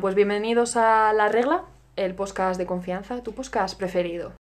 Pues bienvenidos a La Regla, el podcast de confianza, tu podcast preferido.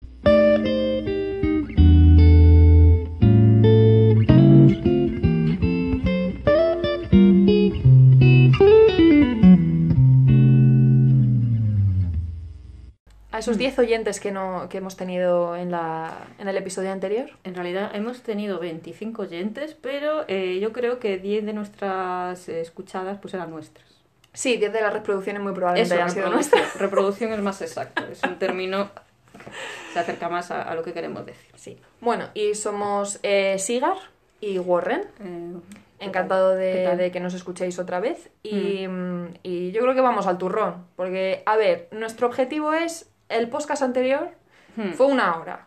A esos 10 oyentes que, no, que hemos tenido en, la, en el episodio anterior. En realidad hemos tenido 25 oyentes, pero eh, yo creo que 10 de nuestras eh, escuchadas pues eran nuestras. Sí, 10 de las reproducciones muy probablemente Eso, hayan sido reproducción. nuestras. Reproducción es más exacto, es un término que se acerca más a, a lo que queremos decir. Sí. Bueno, y somos eh, Sigar y Warren. Eh, ¿qué Encantado de, que nos escuchéis otra vez. Y, mm, y yo creo que vamos al turrón. Porque, a ver, nuestro objetivo es. El podcast anterior Hmm, fue una hora.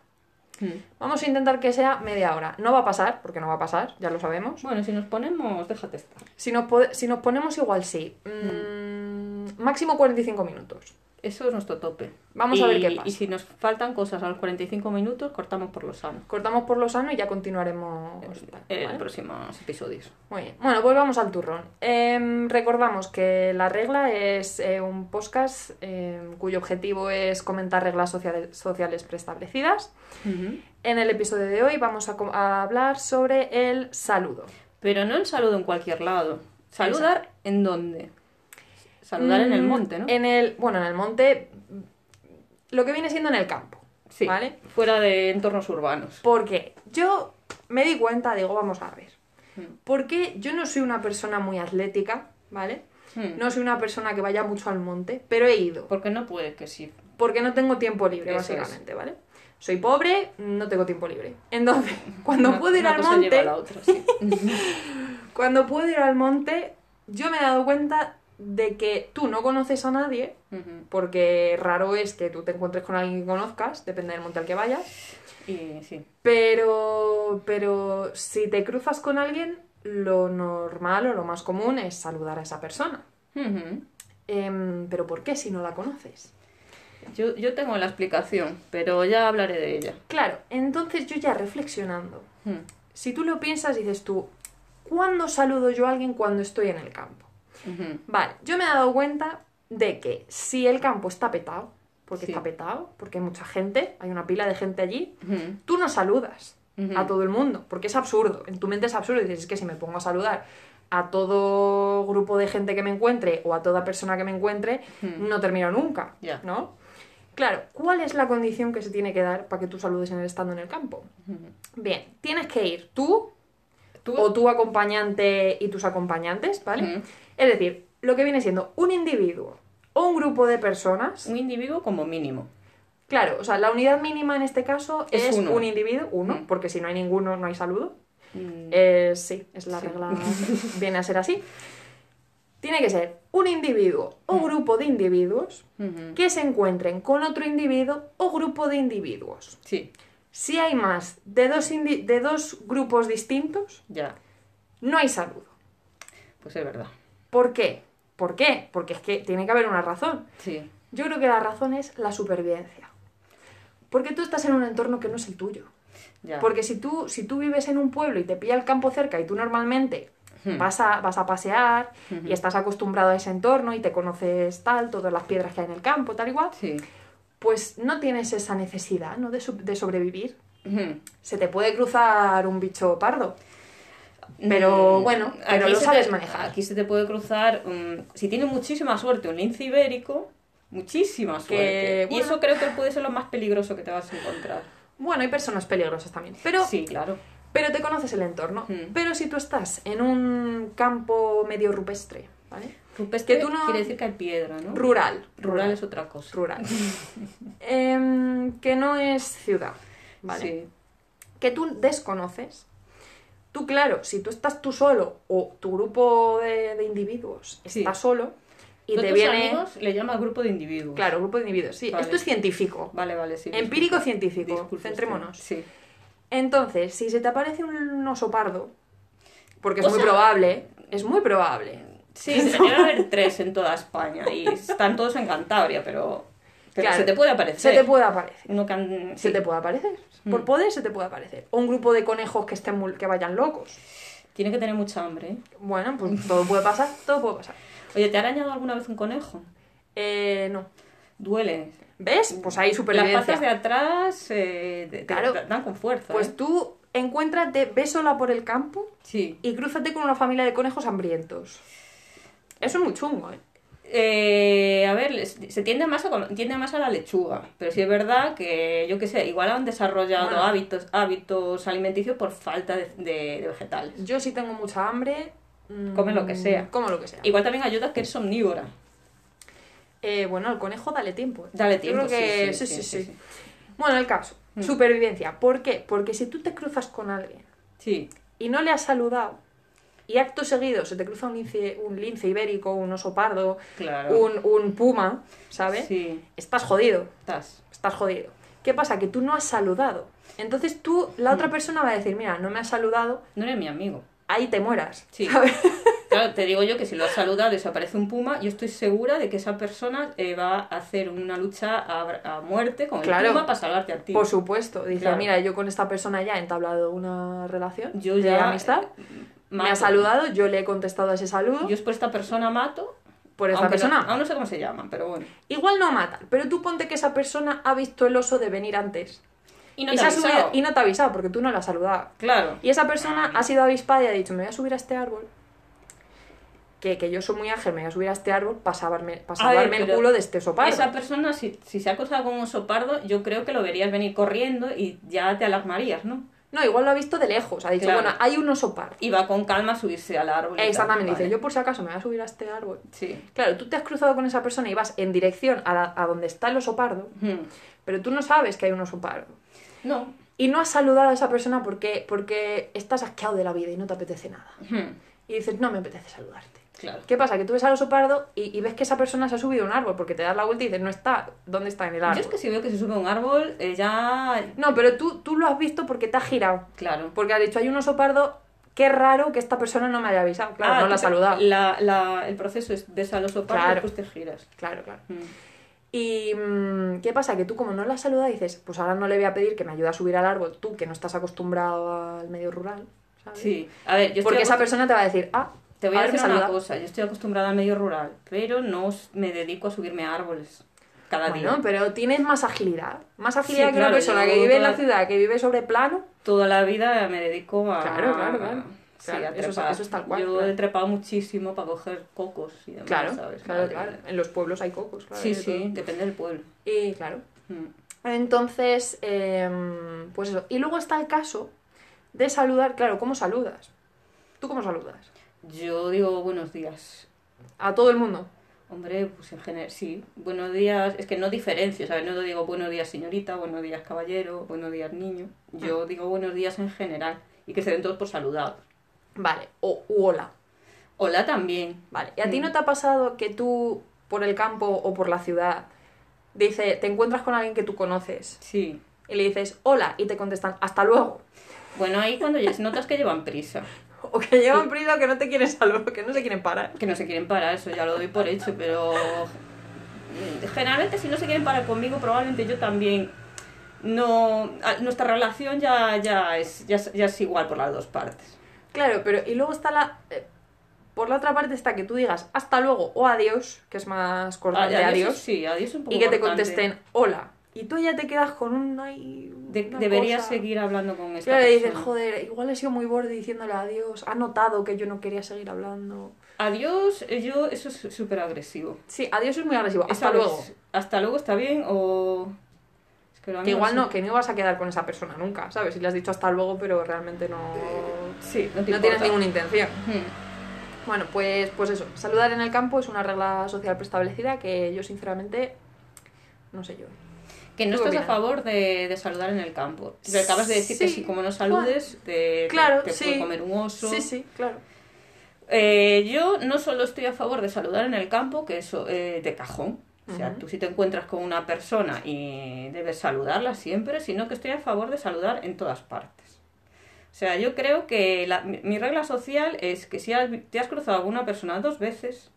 Hmm. Vamos a intentar que sea media hora. No va a pasar, porque no va a pasar, ya lo sabemos. Bueno, si nos ponemos, déjate estar. Si nos, si nos ponemos igual, sí. Mm, máximo 45 minutos. Eso es nuestro tope. Vamos a ver qué pasa. Y si nos faltan cosas a los 45 minutos, cortamos por lo sano. Cortamos por lo sano y ya continuaremos. tal, En ¿vale? próximos episodios. Muy bien. Bueno, pues vamos al turrón. Em, recordamos que la regla es eh, un podcast em, cuyo objetivo es comentar reglas sociales, sociales preestablecidas. En el episodio de hoy vamos a hablar sobre el saludo. Pero no el saludo en cualquier lado. ¿Saludar en dónde? Saludar en el Mm, monte, ¿no? En el, bueno, en el monte, lo que viene siendo en el campo. Sí, ¿Vale? fuera de entornos urbanos. Porque yo me di cuenta, digo, vamos a ver. Mm. Porque yo no soy una persona muy atlética, ¿vale? Hmm. No soy una persona que vaya mucho al monte, pero he ido. Porque no puede que sí. Porque no tengo tiempo libre, Eso básicamente, ¿vale? Soy pobre, no tengo tiempo libre. Entonces, cuando Una- puedo ir al monte, la otra, sí. cuando puedo ir al monte, yo me he dado cuenta de que tú no conoces a nadie, porque raro es que tú te encuentres con alguien que conozcas, depende del monte al que vayas, Y sí. pero, pero si te cruzas con alguien, lo normal o lo más común es saludar a esa persona. Em, pero ¿por qué si no la conoces? yo, yo tengo la explicación, pero ya hablaré de ella. Claro, entonces yo ya reflexionando, si tú lo piensas, dices tú, ¿cuándo saludo yo a alguien cuando estoy en el campo? Vale, yo me he dado cuenta de que si el campo está petado, porque Sí. está petado, porque hay mucha gente, hay una pila de gente allí, tú no saludas a todo el mundo, porque es absurdo, en tu mente es absurdo, y dices, es que si me pongo a saludar a todo grupo de gente que me encuentre o a toda persona que me encuentre, no termino nunca, Ya. ¿no? Claro, ¿cuál es la condición que se tiene que dar para que tú saludes en el estando en el campo? Bien, tienes que ir tú Tú- o tu acompañante y tus acompañantes, ¿vale? Es decir, lo que viene siendo un individuo o un grupo de personas. Un individuo como mínimo. Claro, o sea, la unidad mínima en este caso es, un individuo, uno, Mm. porque si no hay ninguno, no hay saludo. Mm. Eh, sí, es la Sí. regla, viene a ser así. Tiene que ser un individuo o grupo de individuos que se encuentren con otro individuo o grupo de individuos. Sí, Si hay más de dos, de dos grupos distintos, ya. no hay saludo. Pues es verdad. ¿Por qué? ¿Por qué? Porque es que tiene que haber una razón. Sí. Yo creo que la razón es la supervivencia. Porque tú estás en un entorno que no es el tuyo. Ya. Porque si tú, si tú vives en un pueblo y te pilla el campo cerca y tú normalmente Hmm. vas, a, vas a pasear y estás acostumbrado a ese entorno y te conoces tal, todas las piedras que hay en el campo, tal igual, Sí. pues no tienes esa necesidad ¿no? de, de sobrevivir. Ujú. Se te puede cruzar un bicho pardo. Pero Mm, bueno, pero aquí lo sabes te- manejar. Aquí se te puede cruzar, mm, si tienes muchísima suerte, un lince ibérico, muchísima Que, suerte. Y eso creo que puede ser lo más peligroso que te vas a encontrar. Bueno, hay personas peligrosas también. Pero Sí, claro. Pero te conoces el entorno. Mm. Pero si tú estás en un campo medio rupestre, ¿vale? Rupestre Que tú no- quiere decir que hay piedra, ¿no? Rural. Rural es otra cosa. Rural. Em, que no es ciudad, ¿vale? Sí. Que tú desconoces. Tú, claro, si tú estás tú solo o tu grupo de, de individuos Sí. está solo y te tus viene... amigos le llamas grupo de individuos. Claro, grupo de individuos, sí. Vale. Esto es científico. Vale, vale, sí. Empírico disculpa. científico. Disculpe Centrémonos. Sí. Entonces, si se te aparece un oso pardo, porque es O muy sea- probable, es muy probable. Sí, debe haber tres en toda España y están todos en Cantabria, pero, pero Claro. se te puede aparecer. Se te puede aparecer. Han- Se te puede aparecer. Por Mm. poder se te puede aparecer. O un grupo de conejos que estén muy- que vayan locos. Tiene que tener mucha hambre. ¿eh? Bueno, pues todo puede pasar, todo puede pasar. Oye, ¿te ha arañado alguna vez un conejo? Eh, no. Duele. ¿Ves? Pues ahí Las supervivencia. patas de atrás eh, te- te Claro. dan con fuerza. Pues ¿eh? tú encuéntrate, ve sola por el campo Sí. y crúzate con una familia de conejos hambrientos. Eso es muy chungo, ¿eh? Eh, a ver, se tiende más, a, tiende más a la lechuga, pero sí es verdad que, yo qué sé, igual han desarrollado Bueno. hábitos, hábitos alimenticios por falta de, de- de vegetales. Yo si tengo mucha hambre... mm, Come lo que sea. Como lo que sea. Igual también ayuda que eres omnívora. Eh, bueno, al conejo dale tiempo. ¿eh? Dale Yo tiempo, creo que sí, sí, sí, sí, sí, sí. sí. Bueno, el caso. Mm. Supervivencia. ¿Por qué? Porque si tú te cruzas con alguien Sí, y no le has saludado y acto seguido se te cruza un lince, un lince ibérico, un oso pardo, claro. un, un puma, ¿sabes? Sí, Estás jodido. estás. Estás jodido. ¿Qué pasa? Que tú no has saludado. Entonces tú, la otra persona va a decir, mira, no me has saludado, No eres mi amigo. ahí te mueras. Sí. ¿sabes? Claro, te digo yo que si lo has saludado y se aparece un puma, yo estoy segura de que esa persona eh, va a hacer una lucha a, a muerte con Claro. el puma para salvarte a ti. Por supuesto. Dice, Claro. mira, yo con esta persona ya he entablado una relación yo de ya amistad. Me ha saludado, yo le he contestado a ese saludo Yo es por esta persona mato. por esta aunque no- persona. aún no sé cómo se llaman, pero bueno. Igual no matan, pero tú ponte que esa persona ha visto el oso de venir antes. Y no y, te ha subido- avisado. y no te ha avisado porque tú no la has saludado. Claro. Y esa persona ha sido avispada y ha dicho, me voy a subir a este árbol. Que, que yo soy muy ágil, me voy a subir a este árbol para salvarme, para ver, el culo de este oso pardo. Esa persona, si, si se ha acostado con un oso pardo, yo creo que lo verías venir corriendo y ya te alarmarías, ¿no? No, igual lo ha visto de lejos. Ha dicho, Claro. bueno, hay un oso pardo. Y va con calma a subirse al árbol. Exactamente, vale. dice, yo por si acaso me voy a subir a este árbol. Sí. Claro, tú te has cruzado con esa persona y vas en dirección a, la- a donde está el oso pardo, Hmm. pero tú no sabes que hay un oso pardo. No. Y no has saludado a esa persona porque, porque estás asqueado de la vida y no te apetece nada. Hmm. Y dices, no me apetece saludarte. Claro. ¿Qué pasa? Que tú ves al oso pardo y, y ves que esa persona se ha subido a un árbol porque te das la vuelta y dices, no está, ¿dónde está en el árbol? Yo es que si veo que se sube a un árbol, eh, ya... No, pero tú, tú lo has visto porque te has girado. Claro. Porque has dicho, hay un oso pardo, qué raro que esta persona no me haya avisado. Claro, Ah, no la saludado. La, la- el proceso es ves al oso pardo Claro. y después te giras. Claro, claro. Hmm. Y mm, ¿qué pasa? Que tú como no la has saludado dices, pues ahora no le voy a pedir que me ayude a subir al árbol, tú que no estás acostumbrado al medio rural, ¿sabes? Sí. A ver, yo Porque esa persona te va a decir, ah, Te voy a decir una cosa. Yo estoy acostumbrada al medio rural, pero no me dedico a subirme a árboles cada Bueno, día. pero tienes más agilidad. Más agilidad Sí, que claro, una persona que vive en la ciudad, que vive sobre plano. Toda la vida me dedico a... Claro, claro, claro. Sí, Claro, eso eso es tal cual, Yo claro. he trepado muchísimo para coger cocos y demás, Claro, ¿sabes? claro, claro. En los pueblos hay cocos, claro. Sí, sí, todo. depende del pueblo. Y claro. Mm. Entonces, em, pues eso. Y luego está el caso de saludar. Claro, ¿cómo saludas? ¿Tú cómo saludas? Yo digo buenos días. A todo el mundo. Hombre, pues en general, sí. Buenos días, es que no diferencio, ¿sabes? No digo buenos días señorita, buenos días caballero, buenos días niño. Ah. Yo digo buenos días en general y que se den todos por saludados. Vale. O u hola. Hola también. Vale. ¿Y a ti Mm. no te ha pasado que tú, por el campo o por la ciudad, dice, te encuentras con alguien que tú conoces Sí. y le dices hola y te contestan hasta luego? Bueno, ahí cuando ya notas que llevan prisa, O que llevan prisa que no te quieren saludar, que no se quieren parar. que no se quieren parar, eso ya lo doy por hecho, pero mm, generalmente si no se quieren parar conmigo, probablemente yo también no nuestra relación ya, ya, es, ya, ya es igual por las dos partes. Claro, pero y luego está la... eh, por la otra parte está que tú digas hasta luego o adiós, que es más cortante Ah, adiós, Sí, adiós un poco y que te contesten hola. Y tú ya te quedas con un... ay, De- deberías cosa. seguir hablando con esta Claro, dices, joder, igual he sido muy borde diciéndole adiós, ha notado que yo no quería seguir hablando. Adiós, eh, yo, eso es súper agresivo. Sí, adiós es muy agresivo, hasta luego. Hasta luego está bien o... Es que, Que igual no, que no ibas a quedar con esa persona nunca, ¿sabes? Si le has dicho hasta luego, pero realmente no, Sí, no te no importa. tienes ninguna intención. Hmm. Bueno, pues, pues eso, saludar en el campo es una regla social preestablecida que yo sinceramente no sé yo. Que no ¿Tú qué estás a favor de, de saludar en el campo. Te acabas de decir que si como no saludes, te, Claro, te sí. puede comer un oso. Sí, sí, claro. Eh, yo no solo estoy a favor de saludar en el campo, que eso eh, de cajón. O sea, Ujú. tú si te encuentras con una persona y debes saludarla siempre, sino que estoy a favor de saludar en todas partes. O sea, yo creo que la- mi, mi regla social es que si has- te has cruzado a alguna persona dos veces,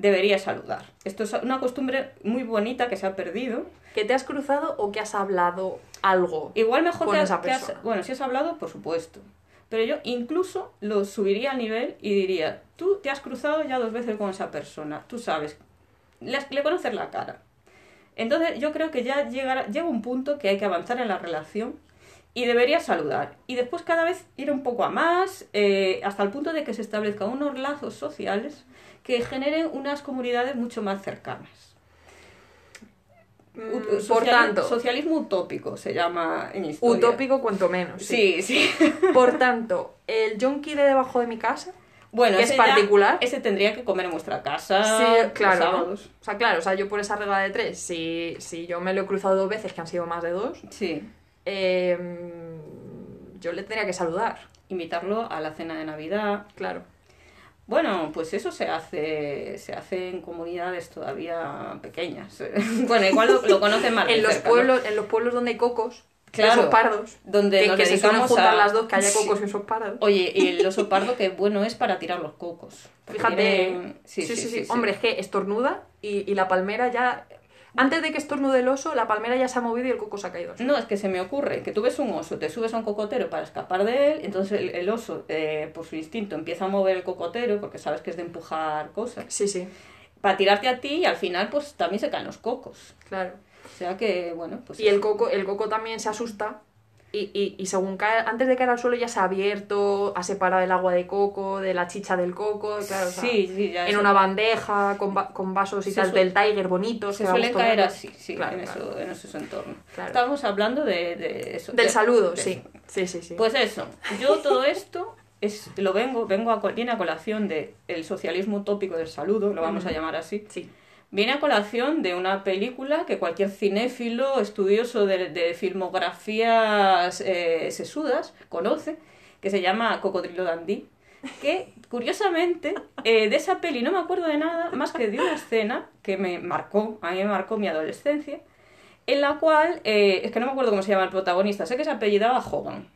deberías saludar. Esto es una costumbre muy bonita que se ha perdido. ¿Que te has cruzado o que has hablado algo? Igual mejor Con que, esa que has- bueno, si has hablado, por supuesto. Pero yo incluso lo subiría al nivel y diría, tú te has cruzado ya dos veces con esa persona. Tú sabes le, le conoces la cara. Entonces yo creo que ya llega, llega un punto que hay que avanzar en la relación y debería saludar. Y después cada vez ir un poco a más, eh, hasta el punto de que se establezcan unos lazos sociales que generen unas comunidades mucho más cercanas. Mm, por tanto, socialismo utópico se llama en historia. Utópico cuanto menos. Sí, sí. Por tanto, el yonki de debajo de mi casa bueno, es particular. ese tendría que comer en vuestra casa. Sí, claro. O sea, claro, o sea, yo por esa regla de tres, si, si yo me lo he cruzado dos veces, que han sido más de dos, sí. Em, yo le tendría que saludar. Invitarlo a la cena de Navidad. Claro. Bueno, pues eso se hace, se hace en comunidades todavía pequeñas. bueno, igual lo, conocen más. en, los pueblos, en los pueblos donde hay cocos, claro, osos pardos, donde que, se suelen juntar las dos, que haya cocos y osos pardos. Oye, y el oso pardo que bueno es para tirar los cocos. Fíjate, sí sí, sí, Hombre, es que estornuda y, y la palmera ya antes de que estornude el oso, la palmera ya se ha movido y el coco se ha caído. No, es que se me ocurre que tú ves un oso, te subes a un cocotero para escapar de él, entonces el, oso, eh, por su instinto, empieza a mover el cocotero, porque sabes que es de empujar cosas. Sí, sí. Para tirarte a ti y al final, pues también se caen los cocos. Claro. O sea que, bueno, pues. Y el coco, el coco también se asusta y, y, y, según cae, antes de caer al suelo ya se ha abierto, ha separado el agua de coco, de la chicha del coco, claro, sí, sí, en una bandeja, con, con vasos y tal del Tiger bonitos. Se suele caer así, sí, en, Eso, en esos entornos. Estábamos hablando de, de eso. Del saludo, sí. sí. Sí, sí, Pues eso, yo todo esto es, lo vengo, vengo a, viene a colación del el socialismo utópico del saludo, lo vamos a llamar así. Sí viene a colación de una película que cualquier cinéfilo, estudioso de, filmografías eh, sesudas, conoce, que se llama Cocodrilo Dandy, que curiosamente eh, de esa peli no me acuerdo de nada más que de una escena que me marcó, a mí me marcó mi adolescencia, en la cual, eh, es que no me acuerdo cómo se llama el protagonista, sé que se apellidaba Hogan.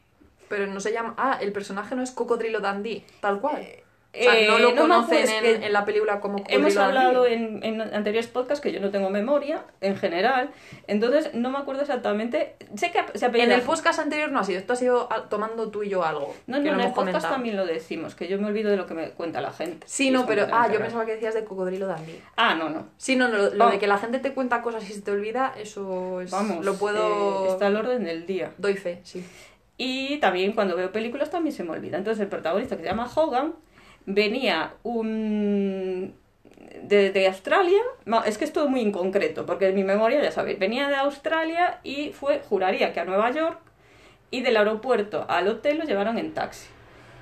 Pero no se llama, ah, el personaje no es Cocodrilo Dandy, tal cual. O sea, no lo eh, conocen en, la película como Hemos hablado en, en, anteriores podcasts que yo no tengo memoria en general, entonces no me acuerdo exactamente. Sé que se En el podcast anterior no ha sido, esto ha sido tomando tú y yo algo. No, no, en el podcast también lo decimos, que yo me olvido de lo que me cuenta la gente. Sí, no, pero. Ah, yo pensaba que decías de cocodrilo Dandy. Ah, no, no. Sí, no, lo, de que la gente te cuenta cosas y se te olvida, eso es. Vamos, lo puedo. Eh, está al orden del día. Doy fe, sí. Y también cuando veo películas también se me olvida. Entonces el protagonista que se llama Hogan venía un... De, Australia, es que es todo muy inconcreto, porque en mi memoria, ya sabéis, venía de Australia y fue, juraría que a Nueva York, y del aeropuerto al hotel lo llevaron en taxi.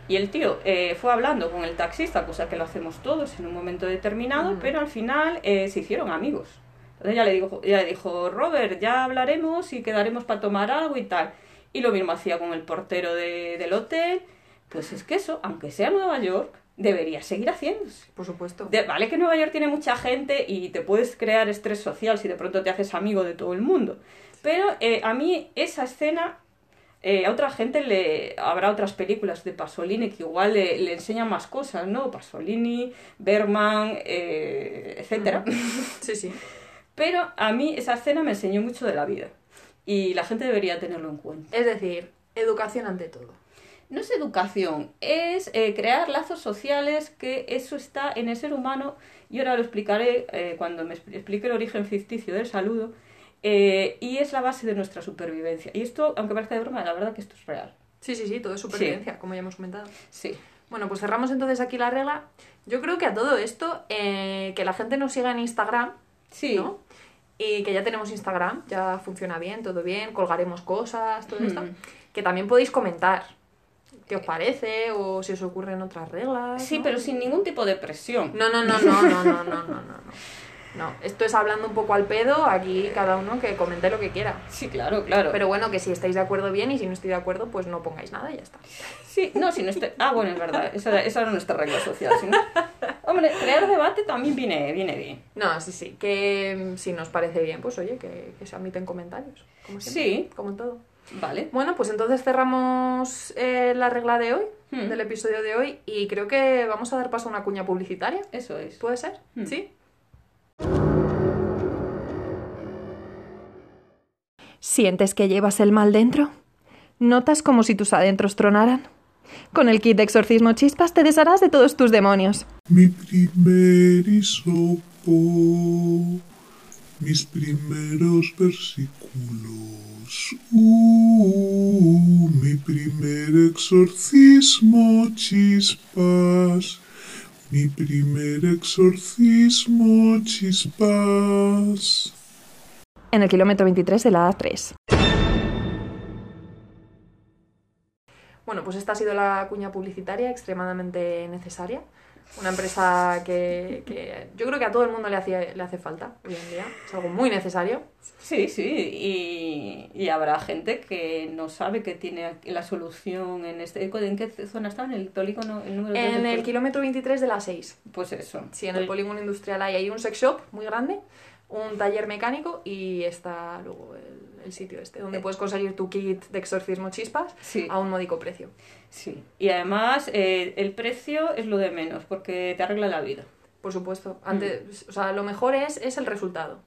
Y el tío eh, fue hablando con el taxista, cosa que lo hacemos todos en un momento determinado, pero al final eh, se hicieron amigos. Entonces ya le, dijo, ya le dijo, Robert, ya hablaremos y quedaremos para tomar algo y tal. Y lo mismo hacía con el portero del hotel. Pues es que eso, aunque sea Nueva York, debería seguir haciéndose. Por supuesto. vale que Nueva York tiene mucha gente y te puedes crear estrés social si de pronto te haces amigo de todo el mundo. Pero eh, a mí esa escena, eh, a otra gente le habrá otras películas de Pasolini que igual le, enseñan más cosas, ¿no? Pasolini, Berman, eh, etcétera. Sí, sí. Pero a mí esa escena me enseñó mucho de la vida y la gente debería tenerlo en cuenta. Es decir, educación ante todo no es educación, es eh, crear lazos sociales, que eso está en el ser humano, y ahora lo explicaré eh, cuando me explique el origen ficticio del saludo, eh, y es la base de nuestra supervivencia. Y esto, aunque parezca de broma, la verdad que esto es real. Sí, sí, sí, todo es supervivencia, como ya hemos comentado. Sí. Bueno, pues cerramos entonces aquí la regla. Yo creo que a todo esto, que la gente nos siga en Instagram, sí. ¿no? Y que ya tenemos Instagram, ya funciona bien, todo bien, colgaremos cosas, todo esto. Hmm. Que también podéis comentar, qué os parece o si os ocurren otras reglas. Sí, pero sin ningún tipo de presión. No, no, no, no, no, no, no, no, no. No, esto es hablando un poco al pedo, aquí cada uno que comente lo que quiera. Sí, claro, claro. Pero bueno, que si estáis de acuerdo bien y si no estoy de acuerdo, pues no pongáis nada y ya está. Sí, no, si no estoy... Ah, bueno, es verdad, esa, esa era nuestra regla social. Hombre, crear debate también viene, viene bien. No, sí, sí, que si nos parece bien, pues oye, que, que se admiten comentarios. Como siempre, sí. Como en todo. Vale. Bueno, pues entonces cerramos eh, la regla de hoy, hmm. del episodio de hoy, y creo que vamos a dar paso a una cuña publicitaria. Eso es. ¿Puede ser? Hmm. ¿Sí? ¿Sientes que llevas el mal dentro? ¿Notas como si tus adentros tronaran? Con el kit de exorcismo chispas te desharás de todos tus demonios. Mi primer mis primeros versículos. Uh, mi primer exorcismo, chispas. Mi primer exorcismo, chispas. En el kilómetro 23 de la A3. Bueno, pues esta ha sido la cuña publicitaria extremadamente necesaria. Una empresa que, que yo creo que a todo el mundo le, hace, le hace falta hoy en día. Es algo muy necesario. Sí, sí, y, y habrá gente que no sabe que tiene la solución en este... ¿En qué zona está? ¿En el polígono? El número En el kilómetro 23 de la 6. Pues eso. Sí, en el polígono industrial hay, hay un sex shop muy grande, un taller mecánico y está luego el, el sitio este, donde puedes conseguir tu kit de exorcismo chispas Sí. a un módico precio. Sí. Y además eh, el precio es lo de menos, porque te arregla la vida. Por supuesto. Antes, O sea, lo mejor es, es el resultado.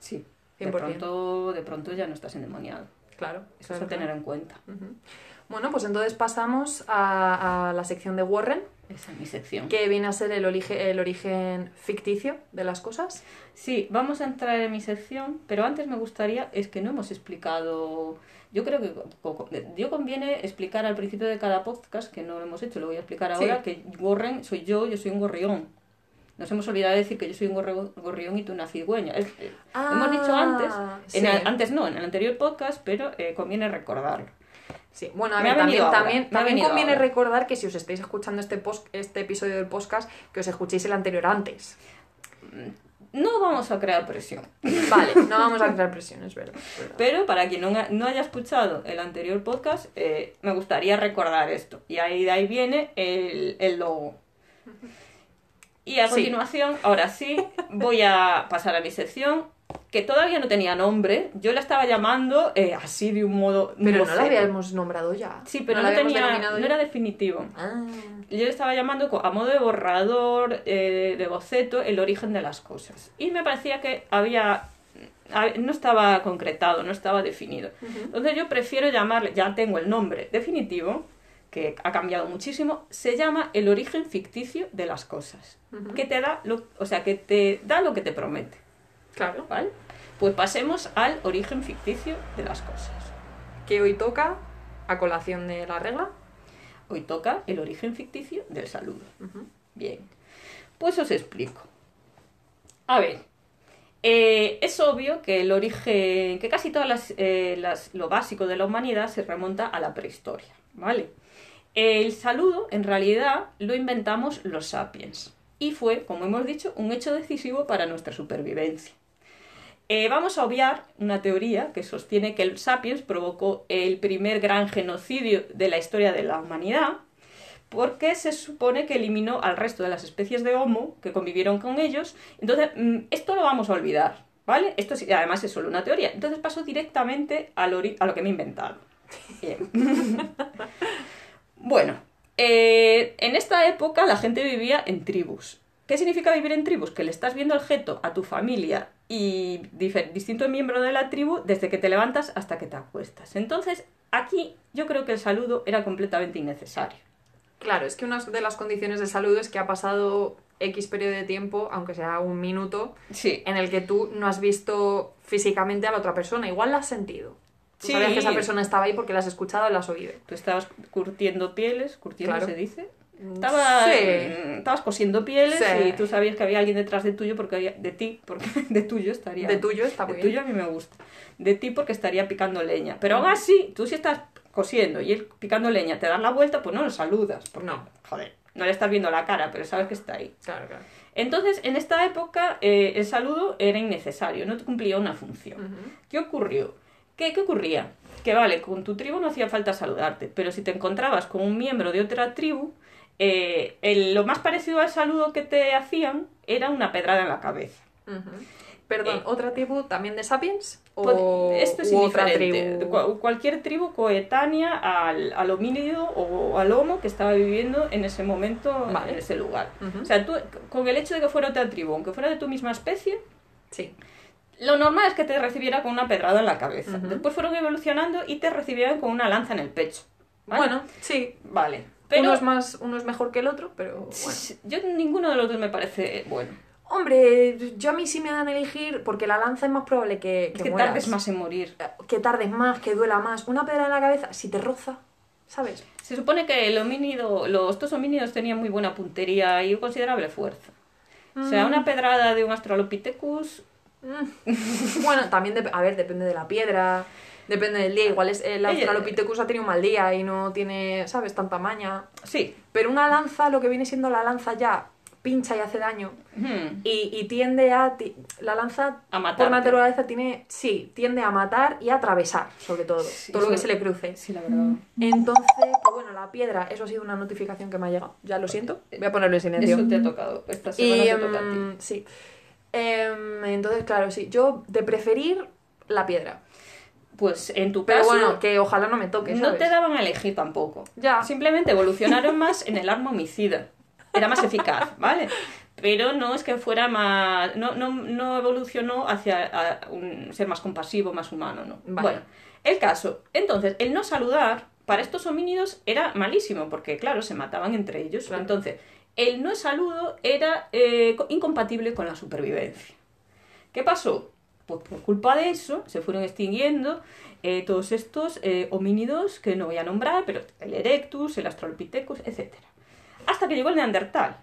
Sí. De 100%. pronto, de pronto ya no estás endemoniado. Claro. Eso claro, es a tener claro. en cuenta. Bueno, pues entonces pasamos a, a la sección de Warren, Esa es mi sección. que viene a ser el, origen el origen ficticio de las cosas. Sí, vamos a entrar en mi sección, pero antes me gustaría, es que no hemos explicado, yo creo que yo conviene explicar al principio de cada podcast, que no lo hemos hecho, lo voy a explicar Sí. ahora, que Warren soy yo, yo soy un gorrión. Nos hemos olvidado de decir que yo soy un gorrión y tú una cigüeña. Es- eh, Ah, hemos dicho antes, en el- antes no, en el anterior podcast, pero eh, conviene recordarlo. Sí, bueno, a ver, también, también, también conviene ahora. recordar que si os estáis escuchando este, post, este episodio del podcast, que os escuchéis el anterior antes. No vamos a crear presión. Vale, no vamos a crear presión, es verdad. es verdad. Pero para quien no, no haya escuchado el anterior podcast, eh, me gustaría recordar esto. Y ahí de ahí viene el, el logo. Y a Sí. continuación, ahora sí, voy a pasar a mi sección, que todavía no tenía nombre. Yo la estaba llamando eh, así de un modo... Pero no la habíamos nombrado ya. Sí, pero ¿No la tenía, no ya? era definitivo. Ah, Yo le estaba llamando a modo de borrador, eh, de boceto, el origen de las cosas. Y me parecía que había... No estaba concretado, no estaba definido. Entonces yo prefiero llamarle, ya tengo el nombre definitivo, que ha cambiado muchísimo, se llama el origen ficticio de las cosas. Que te da lo, o sea, que te da lo que te promete. Claro. ¿Vale? Pues pasemos al origen ficticio de las cosas. Que hoy toca, a colación de la regla. Hoy toca el origen ficticio del saludo. Bien, pues os explico. A ver, eh, es obvio que el origen, que casi todas las, eh, las- lo básico de la humanidad se remonta a la prehistoria, ¿vale? El saludo, en realidad, lo inventamos los sapiens y fue, como hemos dicho, un hecho decisivo para nuestra supervivencia. Eh, vamos a obviar una teoría que sostiene que el sapiens provocó el primer gran genocidio de la historia de la humanidad, porque se supone que eliminó al resto de las especies de Homo que convivieron con ellos. Entonces, mm, esto lo vamos a olvidar, ¿vale? Esto además es solo una teoría. Entonces paso directamente a lo que me he inventado. Bueno, eh, en esta época la gente vivía en tribus. ¿Qué significa vivir en tribus? Que le estás viendo el jeto a tu familia y distintos miembros de la tribu desde que te levantas hasta que te acuestas. Entonces, aquí yo creo que el saludo era completamente innecesario. Claro, es que una de las condiciones de saludo es que ha pasado X periodo de tiempo, aunque sea un minuto, Sí, en el que tú no has visto físicamente a la otra persona. Igual la has sentido. Tú Sí. sabías que esa persona estaba ahí porque la has escuchado y la has oído. tú estabas curtiendo pieles, curtiendo Claro. se dice. Estabas, Sí. mm, estabas cosiendo pieles Sí. y tú sabías que había alguien detrás de tuyo porque había, de ti, porque de tuyo estaría. De tuyo está muy de tuyo a mí me gusta. De ti porque estaría picando leña. Pero aún así, tú si estás cosiendo y él picando leña, te das la vuelta, pues no lo saludas. Porque, No. Joder, no le estás viendo la cara, pero sabes que está ahí. Claro, claro. Entonces, en esta época, eh, el saludo era innecesario, no cumplía una función. Ujú. ¿Qué ocurrió? ¿Qué, ¿Qué ocurría? Que vale, con tu tribu no hacía falta saludarte, pero si te encontrabas con un miembro de otra tribu, eh, el- lo más parecido al saludo que te hacían era una pedrada en la cabeza. Perdón, Eh, ¿otra tribu también de Sapiens? ¿O Pues, Esto es u otra indiferente. tribu? Cualquier tribu coetánea al, al homínido o al homo que estaba viviendo en ese momento Vale. en ese lugar. O sea, tú, con el hecho de que fuera otra tribu, aunque fuera de tu misma especie, Sí. lo normal es que te recibiera con una pedrada en la cabeza. Después fueron evolucionando y te recibieran con una lanza en el pecho. ¿vale? Bueno, sí. Vale. Pero Uno, es más, uno es mejor que el otro, pero bueno. yo ninguno de los dos me parece bueno. Hombre, yo a mí sí me dan a elegir porque la lanza es más probable que, que, que mueras. tardes más en morir. Que tardes más, que duela más. Una pedra en la cabeza, si te roza, ¿sabes? Se supone que el homínido, los dos homínidos tenían muy buena puntería y considerable fuerza. O sea, una pedrada de un Australopithecus Mm. bueno, también, dep- a ver, depende de la piedra, depende del día. Igual es, el Australopithecus ha tenido un mal día y no tiene, ¿sabes?, tanta maña. Sí. Pero una lanza, lo que viene siendo la lanza ya, pincha y hace daño. Hmm. Y, y tiende a... ti- La lanza, A matarte. por naturaleza, tiene... Sí, tiende a matar y a atravesar, sobre todo. Sí, todo lo que se le cruce. Sí, la verdad. Entonces, pues bueno, la piedra, eso ha sido una notificación que me ha llegado. Ya lo siento. Voy a ponerlo en silencio. Eso te ha tocado. Esta semana Y te toca a ti. em, sí. Em, entonces, claro, sí. Yo de preferir la piedra. Pues en tu Pero caso, bueno, que ojalá no me toque. no te daban a elegir tampoco. Ya. Simplemente evolucionaron más en el arma homicida. Era más eficaz, ¿vale? Pero no es que fuera más. No, no, no evolucionó hacia un ser más compasivo, más humano, ¿no? Vale. Bueno, el caso. Entonces, el no saludar para estos homínidos era malísimo, porque, claro, se mataban entre ellos. Claro. Entonces, el no saludo era eh, co- incompatible con la supervivencia. ¿Qué pasó? Pues por culpa de eso se fueron extinguiendo eh, todos estos eh, homínidos que no voy a nombrar, pero el Erectus, el Australopithecus, etc. Hasta que llegó el Neandertal.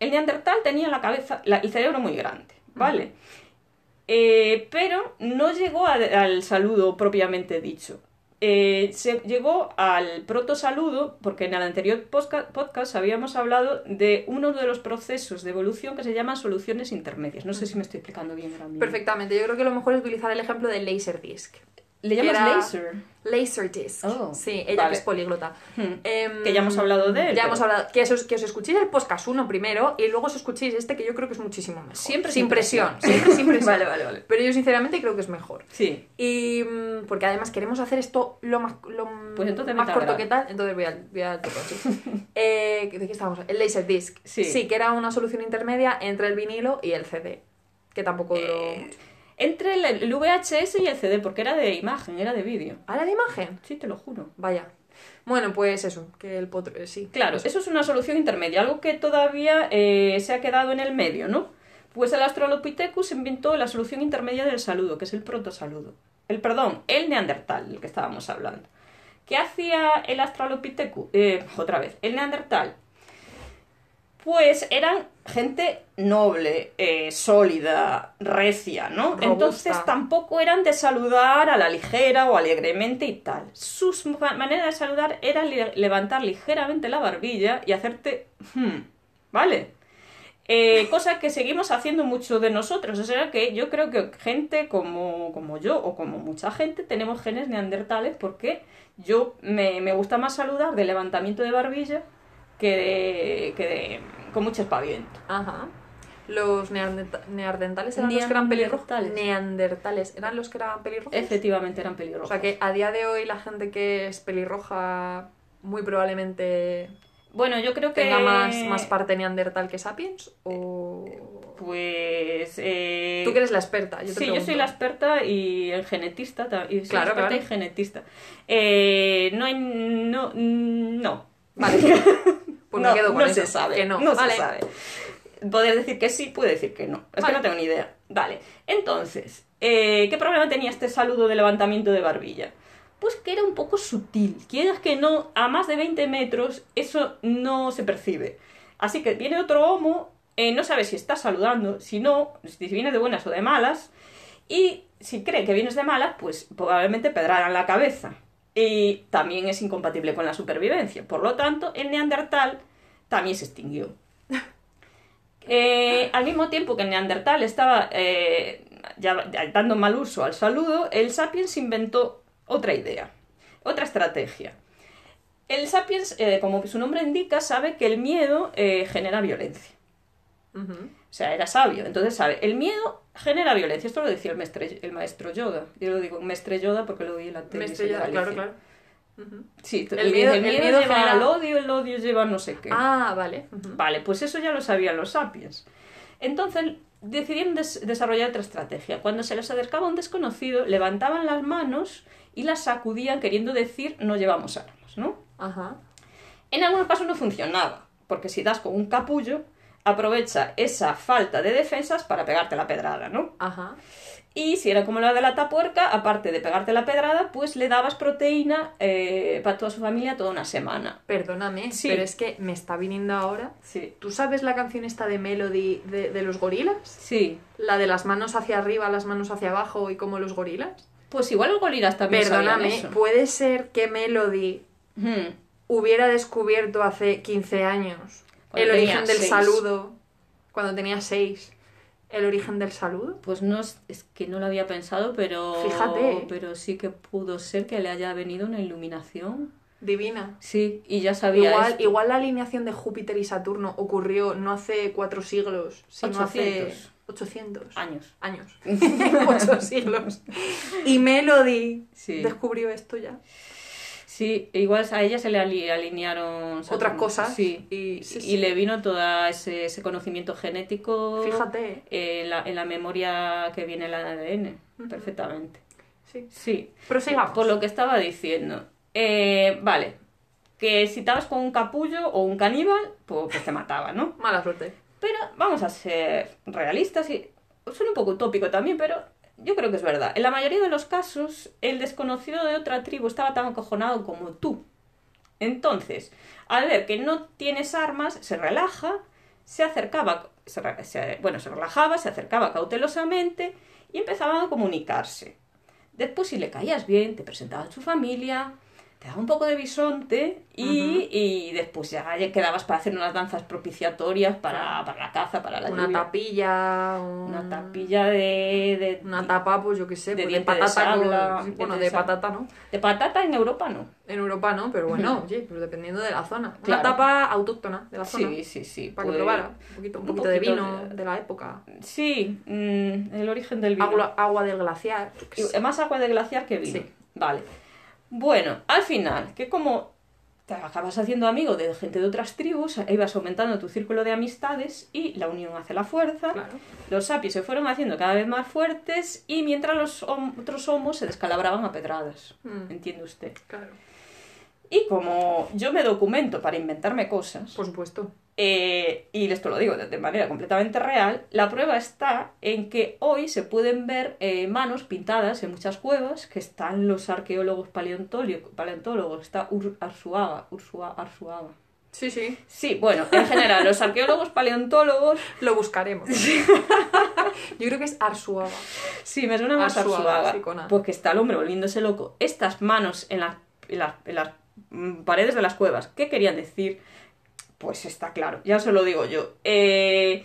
El Neandertal tenía la cabeza, la- el cerebro muy grande, ¿vale? Eh, pero no llegó a- al saludo propiamente dicho. Eh, se llegó al protosaludo porque en el anterior podcast habíamos hablado de uno de los procesos de evolución que se llaman soluciones intermedias. No sé si me estoy explicando bien ahora mismo. Perfectamente. Yo creo que lo mejor es utilizar el ejemplo del Laserdisc. ¿Le llamas Era- laser? Laserdisc. Oh, sí, ella vale. que es políglota. Hmm. Em, Que ya hemos hablado de él, Ya pero- hemos hablado. Que os, que os escuchéis el podcast 1 primero y luego os escuchéis este que yo creo que es muchísimo mejor. Siempre sin sin presión. presión. Siempre sin presión. Vale, vale, vale. Pero yo sinceramente creo que es mejor. Sí. Y mm, porque además queremos hacer esto lo más, lo Pues entonces más a corto que tal, entonces voy al, voy sí. Eh, ¿De qué estábamos? El Laserdisc. Sí. que era una solución intermedia entre el vinilo y el CD. Que tampoco duró Eh, mucho. Entre el, el VHS y el CD, porque era de imagen, era de vídeo. ¿Ah, la de imagen? Sí, te lo juro. Vaya. Bueno, pues eso, que el potro... eh, Sí. Claro, eso es una solución intermedia, algo que todavía eh, se ha quedado en el medio, ¿no? Pues el Australopithecus inventó la solución intermedia del saludo, que es el protosaludo. El, perdón, el neandertal, del que estábamos hablando. ¿Qué hacía el Australopithecus? Eh, otra vez, el neandertal. Pues eran gente noble, eh, sólida, recia, ¿no? Robusta. Entonces tampoco eran de saludar a la ligera o alegremente y tal. Su ma- manera de saludar era le- levantar ligeramente la barbilla y hacerte... "Hmm", ¿Vale? Eh, cosa que seguimos haciendo mucho de nosotros. O sea que yo creo que gente como, como yo o como mucha gente tenemos genes neandertales porque yo me, me gusta más saludar de levantamiento de barbilla que de, que de con mucho espaviento. Ajá. Los neanderta- neandertales eran los que eran pelirrojos. Neandertales. Eran los que eran pelirrojos. Efectivamente eran O peligrosos. sea que a día de hoy la gente que es pelirroja muy probablemente bueno, yo creo que... tenga más, más parte neandertal que sapiens o... Pues... eh, Tú que eres la experta. Yo te sí, yo soy la experta y el genetista. ta- Y soy Claro, experta claro. y genetista. Eh, no hay... No. No. Vale. Pues no, me quedo con no eso. se sabe. Que no. no vale. se sabe. Poder decir que sí, puede decir que no. Es Vale. que no tengo ni idea. Vale. Entonces, eh, ¿qué problema tenía este saludo de levantamiento de barbilla? Pues que era un poco sutil. Quieras que no, a más de 20 metros, eso no se percibe. Así que viene otro homo, eh, no sabe si está saludando, si no, si viene de buenas o de malas, y si cree que vienes de malas, pues probablemente pedrarán la cabeza. Y también es incompatible con la supervivencia. Por lo tanto, el neandertal también se extinguió. Eh, al mismo tiempo que el neandertal estaba eh, ya dando mal uso al saludo, el sapiens inventó otra idea, otra estrategia. El sapiens, eh, como su nombre indica, sabe que el miedo genera violencia. O sea, era sabio. Entonces sabe, el miedo genera violencia. Esto lo decía el, maestre- el maestro Yoda. Yo lo digo maestre Yoda porque lo vi en la tele. Claro, claro. Sí, El el miedo- miedo, el miedo lleva genera- al odio, el odio lleva no sé qué. Ah, vale. Vale, pues eso ya lo sabían los sapiens. Entonces decidieron des- desarrollar otra estrategia. Cuando se les acercaba un desconocido, levantaban las manos y las sacudían queriendo decir no llevamos armas, ¿no? Ajá. En algunos casos no funcionaba, porque si das con un capullo, aprovecha esa falta de defensas para pegarte la pedrada, ¿no? Ajá. Y si era como la de la tapuerca, aparte de pegarte la pedrada, pues le dabas proteína eh, para toda su familia toda una semana. Perdóname, Sí. pero es que me está viniendo ahora. Sí. ¿Tú sabes la canción esta de Melody de, de los gorilas? Sí. La de las manos hacia arriba, las manos hacia abajo y como los gorilas. Pues igual los gorilas también Perdóname, eso. puede ser que Melody Hmm. hubiera descubierto hace 15 años el origen del seis. saludo, cuando tenía 6, el origen del saludo. Pues no es, que no lo había pensado, pero Fíjate. pero sí que pudo ser que le haya venido una iluminación. Divina. Sí, y ya sabía Igual, esto. igual la alineación de Júpiter y Saturno ocurrió no hace cuatro siglos, sino hace 800. 800 años. años. Ocho siglos. Y Melody Sí. descubrió esto ya. Sí, igual a ella se le ali- alinearon Otras cosas. Sí. Y, sí, le vino todo ese, ese conocimiento genético Fíjate. en, la, en la memoria que viene en el ADN, perfectamente. Sí. Sí, Prosigamos. por lo que estaba diciendo. Eh, vale, que si estabas con un capullo o un caníbal, pues, pues te mataba, ¿no? Mala suerte. Pero vamos a ser realistas y suena un poco utópico también, pero yo creo que es verdad. En la mayoría de los casos, el desconocido de otra tribu estaba tan acojonado como tú. Entonces, al ver que no tienes armas, se relaja, se acercaba, se bueno, se relajaba, se acercaba cautelosamente y empezaban a comunicarse. Después, si le caías bien, te presentaba a su familia, te daba un poco de bisonte y, Ujú. y después ya quedabas para hacer unas danzas propiciatorias para, para la caza, para la Una lluvia. tapilla. un- Una tapilla de, de, Una tapa, pues yo qué sé, de pues de, de patata. sabla, sí, diente bueno, de de patata, ¿no? de patata en Europa no. En Europa no, pero bueno, oye, pues dependiendo de la zona. Una Claro. tapa autóctona de la zona. Sí, sí, sí. Para que pues- probara. Un poquito, un un poquito de poquito vino de- de la época. Sí, mm, el origen del vino. Agua, agua del glaciar. más agua de glaciar que vino. Sí. Vale. Bueno, al final, que como te acabas haciendo amigo de gente de otras tribus, ibas aumentando tu círculo de amistades y la unión hace la fuerza. Claro. Los sapios se fueron haciendo cada vez más fuertes y mientras los hom- otros homos se descalabraban a pedradas. Mm, ¿Entiende usted? claro. Y como yo me documento para inventarme cosas, Por supuesto. eh, y esto lo digo de, de manera completamente real, la prueba está en que hoy se pueden ver eh, manos pintadas en muchas cuevas, que están los arqueólogos paleontólogos, está Ur- Arzuaga, Ursua- Arzuaga. Sí, sí. Sí, bueno, en general, los arqueólogos paleontólogos, Lo buscaremos. Yo creo que es Arsuaga. sí, me suena más Arzuaga, Arzuaga, sí, con A. porque está el hombre volviéndose loco. Estas manos en, la- en la- en las paredes de las cuevas, ¿qué querían decir? Pues está claro, ya se lo digo yo. Eh,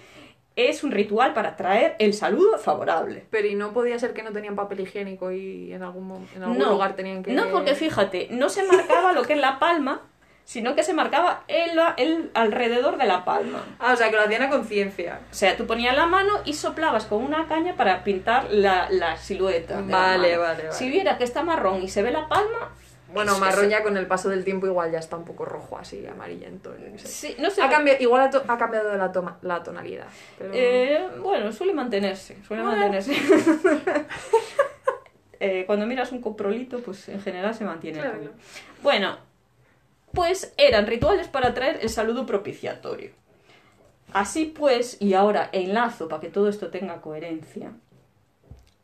es un ritual para traer el saludo favorable. Pero ¿y no podía ser que no tenían papel higiénico y en algún, en algún No, lugar tenían que... No, porque fíjate, no se marcaba lo que es la palma, sino que se marcaba el, el alrededor de la palma. Ah, o sea, que lo hacían a conciencia. O sea, tú ponías la mano y soplabas con una caña para pintar la, la silueta. la Vale, vale, vale. Si viera que está marrón y se ve la palma, Bueno, marrón ya con el paso del tiempo igual ya está un poco rojo así, amarillento. qué sé. sí, no sé. Ha cambiado, igual ha, ha cambiado la, toma- la tonalidad. pero- Eh, bueno, suele mantenerse, suele Bueno. mantenerse. Eh, cuando miras un coprolito, pues en general se mantiene. el Claro. color. Bueno, pues eran rituales para traer el saludo propiciatorio. Así pues, y ahora enlazo para que todo esto tenga coherencia,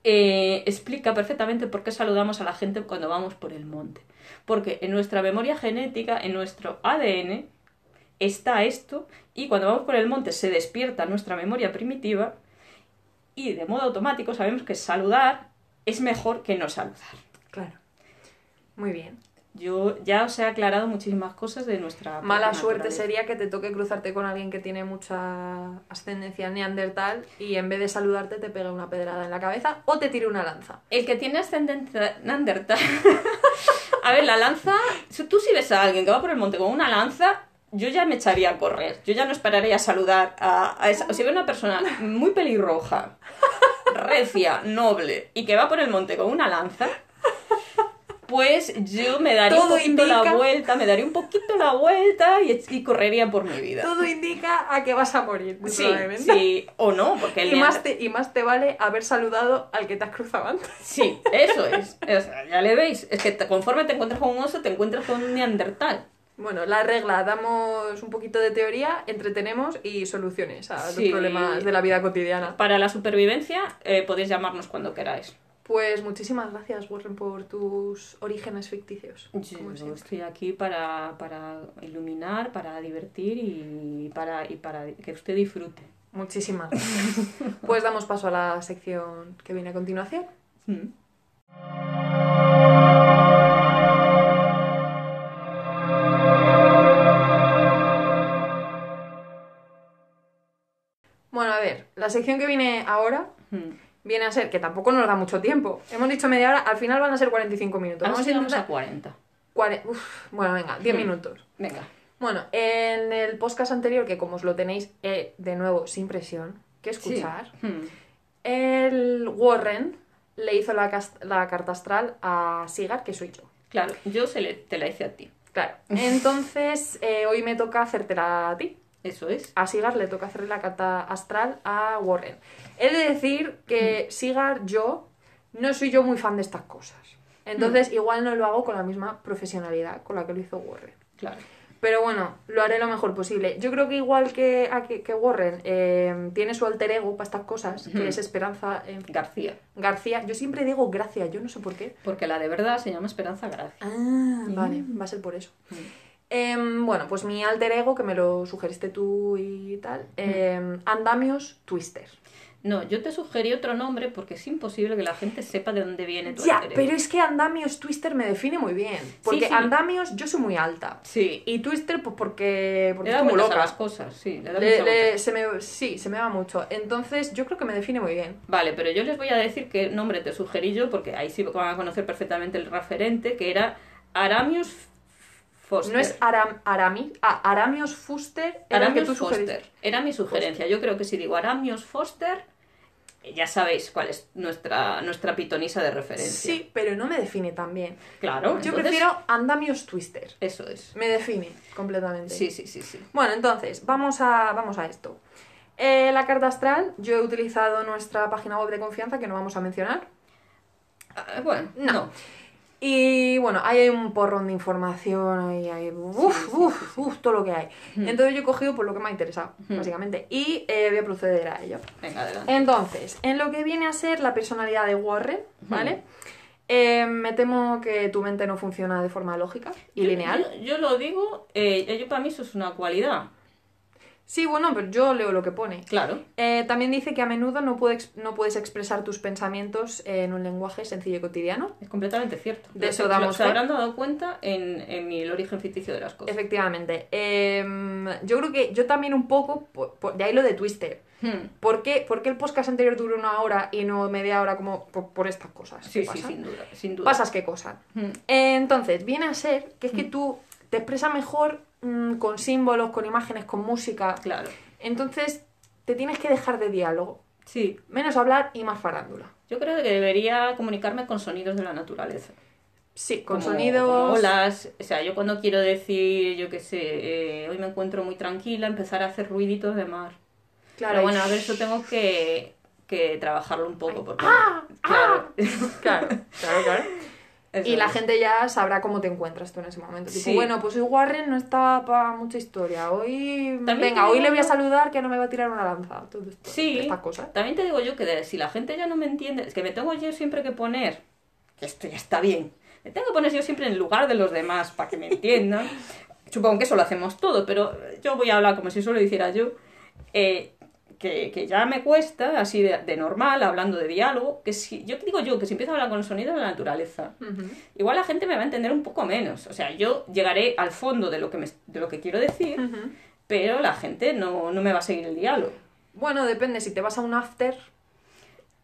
eh, explica perfectamente por qué saludamos a la gente cuando vamos por el monte. Porque en nuestra memoria genética, en nuestro ADN, está esto y cuando vamos por el monte se despierta nuestra memoria primitiva y de modo automático sabemos que saludar es mejor que no saludar. Claro. Muy bien. Yo ya os he aclarado muchísimas cosas de nuestra... Mala suerte naturaleza. sería que te toque cruzarte con alguien que tiene mucha ascendencia neandertal y en vez de saludarte te pegue una pedrada en la cabeza o te tire una lanza. El que tiene ascendencia neandertal... a ver, la lanza... Tú si ves a alguien que va por el monte con una lanza, yo ya me echaría a correr. Yo ya no esperaría a saludar a, a esa... O si veo una persona muy pelirroja, recia, noble, y que va por el monte con una lanza... Pues yo me daría Todo un poquito la vuelta, me daría un poquito la vuelta y, y correría por mi vida. Todo indica a que vas a morir, Sí, probablemente. sí, o no, porque el Y más, te, y más te vale haber saludado al que te has cruzado antes. Sí, eso es. O sea, ya le veis. Es que te- conforme te encuentras con un oso, te encuentras con un neandertal. Bueno, la regla, damos un poquito de teoría, entretenemos y soluciones a Sí. los problemas de la vida cotidiana. Para la supervivencia eh, podéis llamarnos cuando queráis. Pues muchísimas gracias, Warren, por tus orígenes ficticios. Yo estoy aquí para, para iluminar, para divertir y para, y para que usted disfrute. Muchísimas gracias. Pues damos paso a la sección que viene a continuación. Mm. Bueno, a ver, la sección que viene ahora Mm. Viene a ser, que tampoco nos da mucho tiempo. Hemos dicho media hora, al final van a ser 45 minutos. Vamos a intentar... a 40. cuare- Uf, bueno, venga, 10 Hmm. minutos. Venga. Bueno, en el podcast anterior, que como os lo tenéis eh, de nuevo sin presión que escuchar, Sí. Mm. el Warren le hizo la, cas- la carta astral a Sigar, que soy yo. Claro, yo se le, te la hice a ti. Claro. Entonces, eh, hoy me toca hacértela a ti. Eso es. A Sigar le toca hacerle la carta astral a Warren. He de decir que Sigar, yo, no soy yo muy fan de estas cosas. Entonces, igual no lo hago con la misma profesionalidad con la que lo hizo Warren. Claro. Pero bueno, lo haré lo mejor posible. Yo creo que igual que, que, que Warren eh, tiene su alter ego para estas cosas, que es Esperanza eh, García. García. Yo siempre digo Gracia, yo no sé por qué. Porque la de verdad se llama Esperanza Gracia. Ah, vale, va a ser por eso. Em, bueno, pues mi alter ego, que me lo sugeriste tú y tal, em, Andamios Twister. No, yo te sugerí otro nombre porque es imposible que la gente sepa de dónde viene tu Ya, alter ego. pero es que Andamios Twister me define muy bien. Porque sí. Andamios yo soy muy alta. Sí. Y Twister, pues porque, porque Le es da como a loca. las cosas, sí. Le da Le- mucha le- vueltas. se me, sí, se me va mucho. Entonces, yo creo que me define muy bien. Vale, pero yo les voy a decir qué nombre te sugerí yo, porque ahí sí van a conocer perfectamente el referente, que era Aramius Foster. No es Aram, Arami, ah, Aramios que tú sugeriste. Foster. Era mi sugerencia. Yo creo que si digo Aramius Foster, eh, ya sabéis cuál es nuestra, nuestra pitonisa de referencia. Sí, pero no me define tan bien. Claro. Yo entonces, prefiero Andamios Twister. Eso es. Me define completamente. Sí, sí, sí, sí. Bueno, entonces, vamos a, vamos a esto. Eh, la carta astral, yo he utilizado nuestra página web de confianza que no vamos a mencionar. Ah, bueno, No. no. Y bueno, ahí hay un porrón de información, ahí hay uf, sí, uf, uf, todo lo que hay. Entonces yo he cogido por lo que me ha interesado, básicamente. Y eh, voy a proceder a ello. Venga, adelante. Entonces, en lo que viene a ser la personalidad de Warren, ¿vale? Eh, me temo que tu mente no funciona de forma lógica y Yo- lineal. Yo, yo lo digo, eh, yo para mí eso es una cualidad. Sí, bueno, pero yo leo lo que pone. Claro. Eh, también dice que a menudo no, puede ex- no puedes expresar tus pensamientos en un lenguaje sencillo y cotidiano. Es completamente cierto. De eso damos Se habrán dado cuenta en, en el origen ficticio de las cosas. Efectivamente. Em, yo creo que yo también un poco, por- por- de ahí lo de Twister. Hmm. ¿Por qué, por qué el podcast anterior duró una hora y no media hora como por, por estas cosas? Sí, ¿Qué sí, sin duda. Sin duda. Pasas qué cosa. Hmm. Entonces, viene a ser que es que tú te expresas mejor mm, con símbolos, con imágenes, con música. Claro. Entonces, te tienes que dejar de diálogo. Sí. Menos hablar y más farándula. Yo creo que debería comunicarme con sonidos de la naturaleza. Sí, con Como- sonidos. como olas. O sea, yo cuando quiero decir, yo qué sé, eh, hoy me encuentro muy tranquila, empezar a hacer ruiditos de mar. Claro, Pero bueno, a ver, eso tengo que, que trabajarlo un poco. Porque, ¡Ah! Claro. Claro, claro, claro. Eso Y la gente ya sabrá cómo te encuentras tú en ese momento. Tipo, Sí. bueno, pues hoy Warren no está para mucha historia. Hoy. También Venga, hoy le voy a saludar que no me va a tirar una lanza. Todo esto, Sí. Estas cosas. También te digo yo que de- si la gente ya no me entiende, es que me tengo yo siempre que poner, que esto ya está bien, me tengo que poner yo siempre en lugar de los demás para que me entiendan. Supongo que eso lo hacemos todo, pero yo voy a hablar como si eso lo hiciera yo. eh, que, que ya me cuesta, así de, de normal, hablando de diálogo, que si, yo te digo yo, que si empiezo a hablar con el sonido de la naturaleza, igual la gente me va a entender un poco menos. O sea, yo llegaré al fondo de lo que, me, de lo que quiero decir, pero la gente no, no me va a seguir el diálogo. Bueno, depende. Si te vas a un after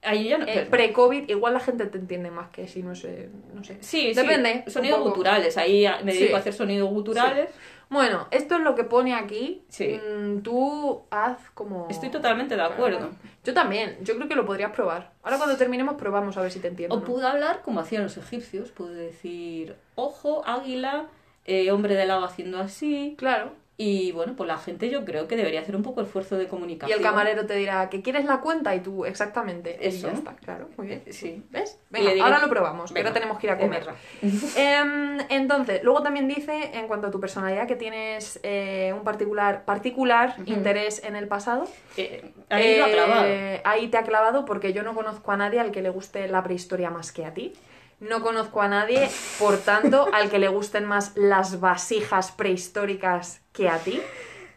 Ahí ya no, eh, pre-COVID, igual la gente te entiende más que si no sé. No sé. Sí, Depende, sí. Sonidos guturales. Ahí me dedico Sí. a hacer sonidos guturales. Bueno, esto es lo que pone aquí. Sí. Mm, tú haz como. Estoy totalmente de acuerdo. Yo también. Yo creo que lo podrías probar. Ahora cuando terminemos probamos a ver si te entiendo. O ¿no? puedo hablar como hacían los egipcios. Puedo decir, ojo, águila, eh, hombre del agua haciendo así. Claro. Y bueno, pues la gente yo creo que debería hacer un poco esfuerzo de Y comunicación. el camarero te dirá que quieres la cuenta y tú, exactamente. Y Eso. ya está, claro, muy bien. Sí. ¿Ves? Y Venga, diré- ahora lo probamos, ahora tenemos que ir a comer. Em, entonces, luego también dice, en cuanto a tu personalidad, que tienes eh, un particular, particular interés en el pasado. Eh, ahí lo ha Eh, clavado. ahí te ha clavado porque yo no conozco a nadie al que le guste la prehistoria más que a ti. No conozco a nadie, por tanto, al que le gusten más las vasijas prehistóricas que a ti.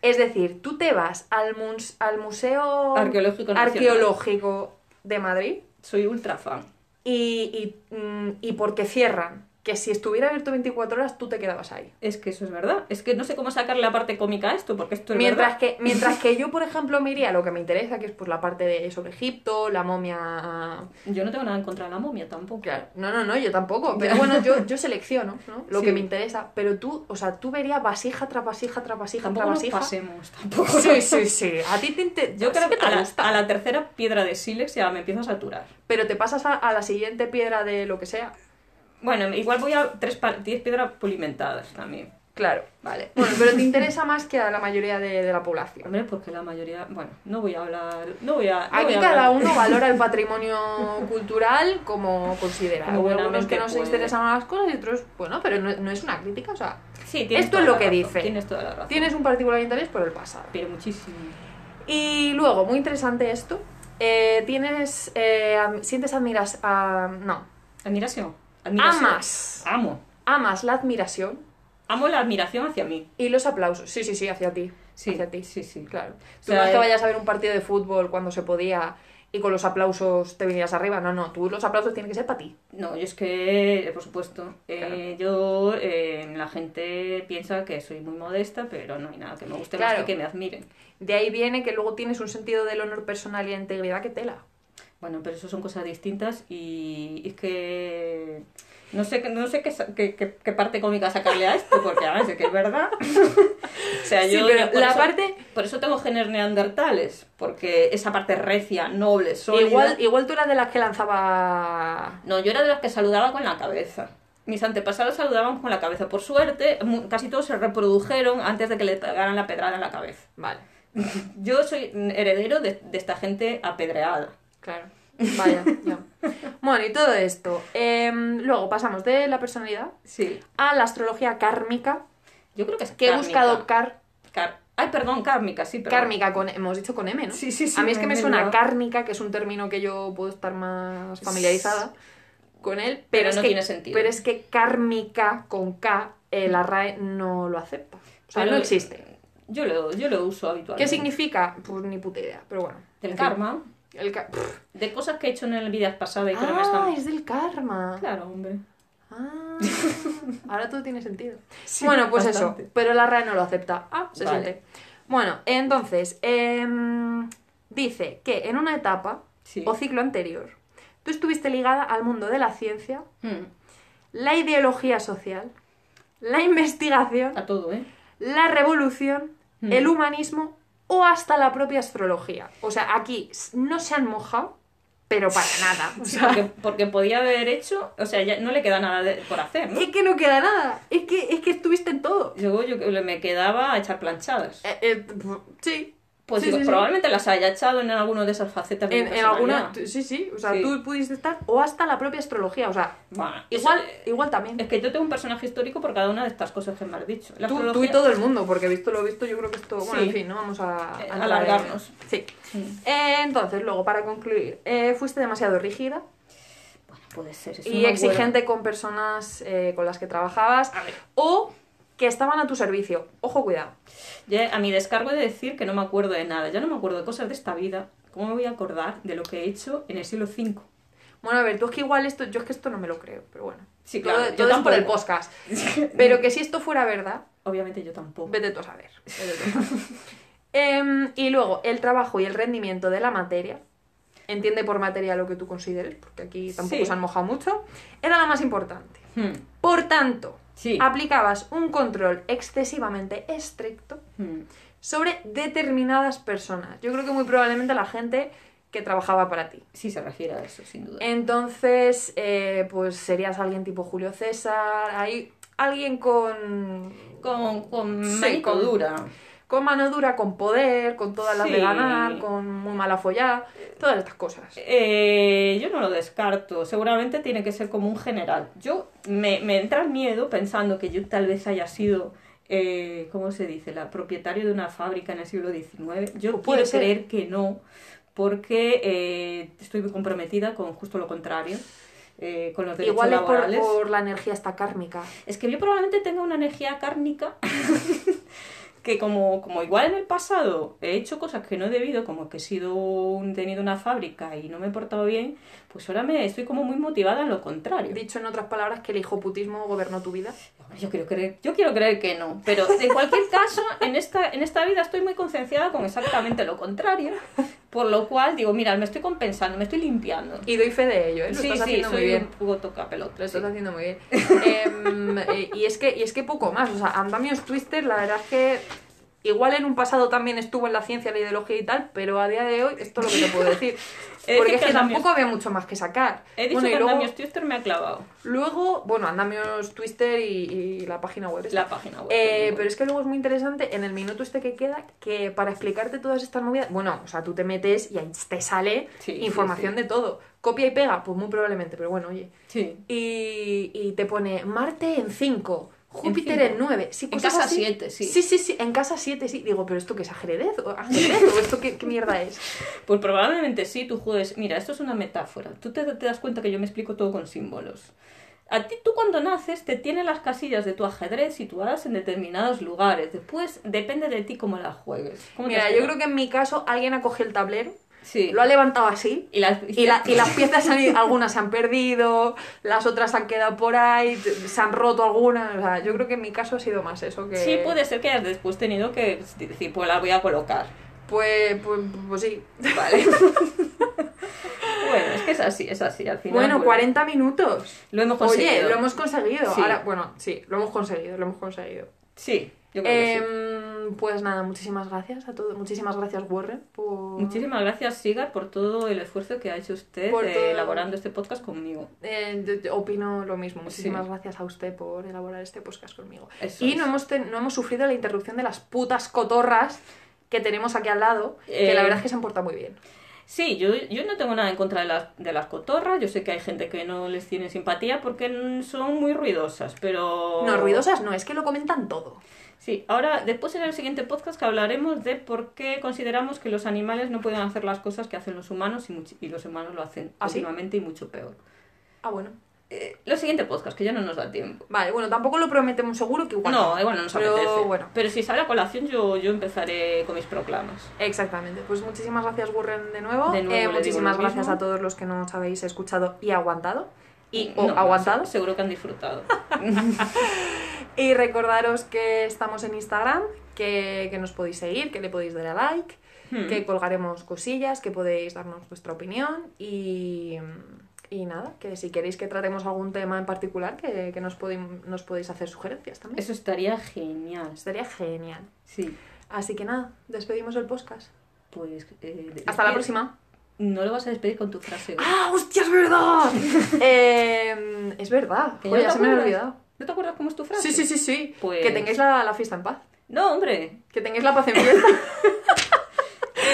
Es decir, tú te vas al, mus- al Museo Arqueológico. Arqueológico de Madrid Soy ultra fan. y, y, mm, y porque cierran. Que si estuviera abierto 24 horas, tú te quedabas ahí. Es que eso es verdad. Es que no sé cómo sacarle la parte cómica a esto, porque esto es Mientras verdad. que, mientras que yo, por ejemplo, me iría a lo que me interesa, que es pues la parte de sobre Egipto, la momia. Yo no tengo nada en contra de la momia tampoco. Claro, no, no, no, yo tampoco. Pero bueno, yo, yo selecciono ¿no? lo Sí. que me interesa. Pero tú, o sea, tú verías vasija tras vasija tras vasija Tampoco tras nos vasija. pasemos, tampoco. Sí, sí, sí. A ti te, inte- Yo creo que te a la, gusta. a la tercera piedra de sílex ya me empiezo a saturar. Pero te pasas a, a la siguiente piedra de lo que sea. Bueno, igual voy a tres pa- 10 piedras pulimentadas también. Claro, vale. Bueno, pero te interesa más que a la mayoría de, de la población. Hombre, porque la mayoría... Bueno, no voy a hablar... No voy a... no Aquí voy a cada hablar- uno valora el patrimonio cultural como considera. Hay algunos que no se puede. interesan a las cosas y otros, bueno, pero no, no es una crítica, o sea, Sí, Esto es lo que razón, dice. Tienes toda la razón. tienes un particular interés por el pasado. Pero muchísimo. Y luego, muy interesante esto, eh, tienes, eh, sientes admiras, ah, no, Admiración. Admiración. amas, Amo. amas la admiración Amo la admiración hacia mí. y los aplausos. Sí, sí, sí, hacia ti. Sí, hacia ti. sí, sí. Claro. O Tú sea, no es que eh, vayas a ver un partido de fútbol cuando se podía y con los aplausos te vinieras arriba. No, no, tú los aplausos tienen que ser para ti. No, yo es que, por supuesto, eh, yo, eh, la gente piensa que soy muy modesta, pero no hay nada que me guste más que que me admiren. De ahí viene que luego tienes un sentido del honor personal y la integridad que tela. Bueno, pero eso son cosas distintas y es que no sé, qué- no sé qué, qué, qué- parte cómica sacarle a esto, porque además es que es verdad. o sea, Sí, yo pero por la eso- parte- Por eso tengo genes neandertales, porque esa parte recia, noble, sólida... Igual, igual tú eras de las que lanzaba... No, yo era de las que saludaba con la cabeza. Mis antepasados saludaban con la cabeza. Por suerte, casi todos se reprodujeron antes de que le pegaran la pedrada en la cabeza. Vale, Yo soy heredero de, de esta gente apedreada. Claro. Vaya, ya. Bueno, y todo esto. Em, luego pasamos de la personalidad Sí. a la astrología kármica, Yo creo que es que he kármica. buscado car Car- Ay, perdón, kármica, sí, perdón. kármica, con, hemos dicho con M, ¿no? Sí, sí, sí. A mí es que me suena cárnica, que es un término que yo puedo estar más familiarizada con él, pero, Pero es no que, tiene sentido. Pero es que kármica con K, eh, la RAE no lo acepta. O sea, Pero- no existe. Yo lo, yo lo uso habitualmente. ¿Qué significa? Pues ni puta idea, pero bueno. Del En fin. El ca-. De cosas que he hecho en el vida pasada y que no me Ah, están... es del karma. Claro, hombre. Ah, ahora todo tiene sentido. Sí, bueno, pues bastante. eso, pero la RAE no lo acepta. Ah, se Vale. siente. Bueno, entonces, em, dice que en una etapa Sí. o ciclo anterior, tú estuviste ligada al mundo de la ciencia, Mm, la ideología social, la investigación, A todo, ¿eh? la revolución, Mm. el humanismo o hasta la propia astrología. O sea, aquí no se han mojado, pero para nada. O sea, porque, porque podía haber hecho... O sea, ya no le queda nada de- por hacer, ¿no? es que no queda nada. Es que, es que estuviste en todo. Yo, yo me quedaba a echar planchadas. Eh, eh, sí. Pues sí, digo, sí, sí. probablemente las haya echado en alguna de esas facetas En, alguna. Sí, sí. O sea, tú pudiste estar. O hasta la propia astrología. O sea, Bueno, igual, eso- igual también. Es que yo tengo un personaje histórico por cada una de estas cosas que me has dicho. La Tú, tú y todo el mundo, porque visto lo visto, yo creo que esto. Bueno, en fin, no vamos a. Eh, alargarnos. Sí. Eh, entonces, luego, para concluir, eh, fuiste demasiado rígida Bueno, puede ser. eso y no exigente con personas con las que trabajabas A ver. o que estaban a tu servicio. Ojo, cuidado. Ya a mi descargo he de decir que no me acuerdo de nada. Ya no me acuerdo de cosas de esta vida. ¿Cómo me voy a acordar de lo que he hecho en el siglo V? Bueno, a ver, tú es que igual esto. Yo es que esto no me lo creo, pero bueno. Sí, Todo- claro, yo todo es por el tampoco. podcast. Pero que si esto fuera verdad, Obviamente yo tampoco. Vete tú a saber. vete tú a saber. Em, y luego, el trabajo y el rendimiento de la materia. Entiende por materia lo que tú consideres, porque aquí tampoco Sí. se han mojado mucho. Era la más importante. Hmm, Por tanto, Sí. aplicabas un control excesivamente estricto Hmm. sobre determinadas personas. Yo creo que muy probablemente la gente que trabajaba para ti. Sí se refiere a eso, sin duda. Entonces, eh, pues serías alguien tipo Julio César. Ahí alguien con. Con, con Sí, con- dura. con mano dura, con poder, con todas las de ganar, con muy mala follada, todas estas cosas. Eh, yo no lo descarto. Seguramente tiene que ser como un general. Yo me, me entra miedo pensando que yo tal vez haya sido, eh, ¿cómo se dice?, la propietario de una fábrica en el siglo XIX. Yo Pues ser. creer que no, porque eh, estoy muy comprometida con justo lo contrario. eh, con los derechos Igual es por, la energía esta kármica. Es que yo probablemente tenga una energía cárnica que como, como igual en el pasado he hecho cosas que no he debido, como que he sido un, tenido una fábrica y no me he portado bien, pues ahora me estoy como muy motivada en lo contrario. Dicho en otras palabras, que el hijoputismo gobernó tu vida. Yo quiero creer, yo quiero creer que no, pero en cualquier caso, en esta, en esta vida estoy muy concienciada con exactamente lo contrario, por lo cual digo, mira, me estoy compensando, me estoy limpiando. Y doy fe de ello, ¿eh? Lo sí, estás sí, haciendo soy muy bien. un poco toca pelota. Lo estás haciendo muy bien. Em, eh, y, es que, y es que poco más. O sea, Andamios Twister, la verdad es que igual en un pasado también estuvo en la ciencia, la ideología y tal, pero a día de hoy esto es lo que te puedo decir. Porque es que tampoco había mucho más que sacar. He dicho Bueno, que luego, Andamios Twister me ha clavado luego, bueno, Andamios Twister y, y la página web. esta. la página web. Eh, pero es que luego es muy interesante en el minuto este que queda que para explicarte todas estas movidas, bueno, o sea, tú te metes y ahí te sale Sí, sí, información sí. de todo. Copia y pega, pues muy probablemente, pero bueno, oye. Sí. Y, y te pone Marte en 5, Júpiter en 9. Sí, En cosas casa así. siete, sí. Sí, sí, sí, en casa 7, sí. Digo, pero ¿esto qué es ajedrez? ¿O, ajedrez? ¿O esto qué, qué mierda es? Pues probablemente sí, tú juegues. Mira, esto es una metáfora. Tú te, te das cuenta que yo me explico todo con símbolos. A ti, tú cuando naces, te tienen las casillas de tu ajedrez situadas en determinados lugares. Después depende de ti cómo las juegues. ¿Cómo te Mira, yo creo que en mi caso alguien ha cogido el tablero, Sí. lo ha levantado así. Y las, Y, la- y las piezas han algunas se han perdido, las otras han quedado por ahí, se han roto algunas. O sea, yo creo que en mi caso ha sido más eso que. Sí, puede ser que hayas después tenido que decir, pues la voy a colocar. Pues, pues, pues sí. Vale. bueno, es que es así, es así. Al final, Bueno, pues, 40 minutos. Lo hemos conseguido. Oye, lo hemos conseguido. Sí. Ahora, bueno, sí, lo hemos conseguido, lo hemos conseguido. Sí, yo creo que sí. Em, Pues nada, muchísimas gracias a todos. Muchísimas gracias, Warren, por. Muchísimas gracias, Sigar, por todo el esfuerzo que ha hecho usted Por eh, todo- elaborando este podcast conmigo. Eh, yo- yo opino lo mismo. Muchísimas Sí. gracias a usted por elaborar este podcast conmigo. Eso y es. no hemos, ten- no hemos sufrido la interrupción de las putas cotorras que tenemos aquí al lado, que Eh, la verdad es que se han portado muy bien. Sí, yo, yo no tengo nada en contra de las, de las cotorras. Yo sé que hay gente que no les tiene simpatía porque son muy ruidosas, pero... No, ruidosas no, es que lo comentan todo. Sí, ahora después en el siguiente podcast que hablaremos de por qué consideramos que los animales no pueden hacer las cosas que hacen los humanos y, los humanos lo hacen ¿Ah, sí? continuamente y mucho peor. Ah, bueno. Eh, lo siguiente podcast, que ya no nos da tiempo. Vale, bueno, tampoco lo prometemos seguro que igual. No, igual no nos pero apetece. bueno. Pero si sale a colación yo, yo empezaré con mis proclamas. Exactamente. Pues muchísimas gracias, Burren, de nuevo. De nuevo Eh, muchísimas gracias mismo. a todos los que nos habéis escuchado y aguantado. Y o No, aguantado. se- Seguro que han disfrutado. Y recordaros que estamos en Instagram, que, que nos podéis seguir, que le podéis dar a like, Hmm. que colgaremos cosillas, que podéis darnos vuestra opinión y, y nada, que si queréis que tratemos algún tema en particular, que, que nos, podéis- nos podéis hacer sugerencias también. Eso estaría genial. Estaría genial. Sí. Así que nada, despedimos el podcast. Pues. eh, Hasta la próxima. No lo vas a despedir con tu frase. ¡Ah, hostia, es verdad! Eh, es verdad. ¿Que Joder, ya se me había olvidado. ¿No te acuerdas cómo es tu frase? Sí, sí, sí, sí. Pues- Que tengáis la, la fiesta en paz. No, hombre. Que tengáis la paz en fiesta.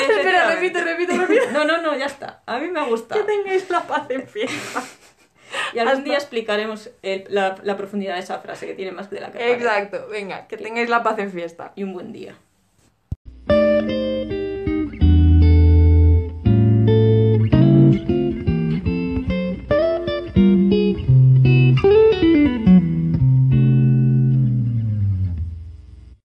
Espera, repite, repite, repite. No, no, no, ya está. A mí me ha Que tengáis la paz en fiesta. Y algún Hasta- día explicaremos el- la, la profundidad de esa frase que tiene más que de la que parece. Exacto, venga, que tengáis la paz en fiesta. Y un buen día.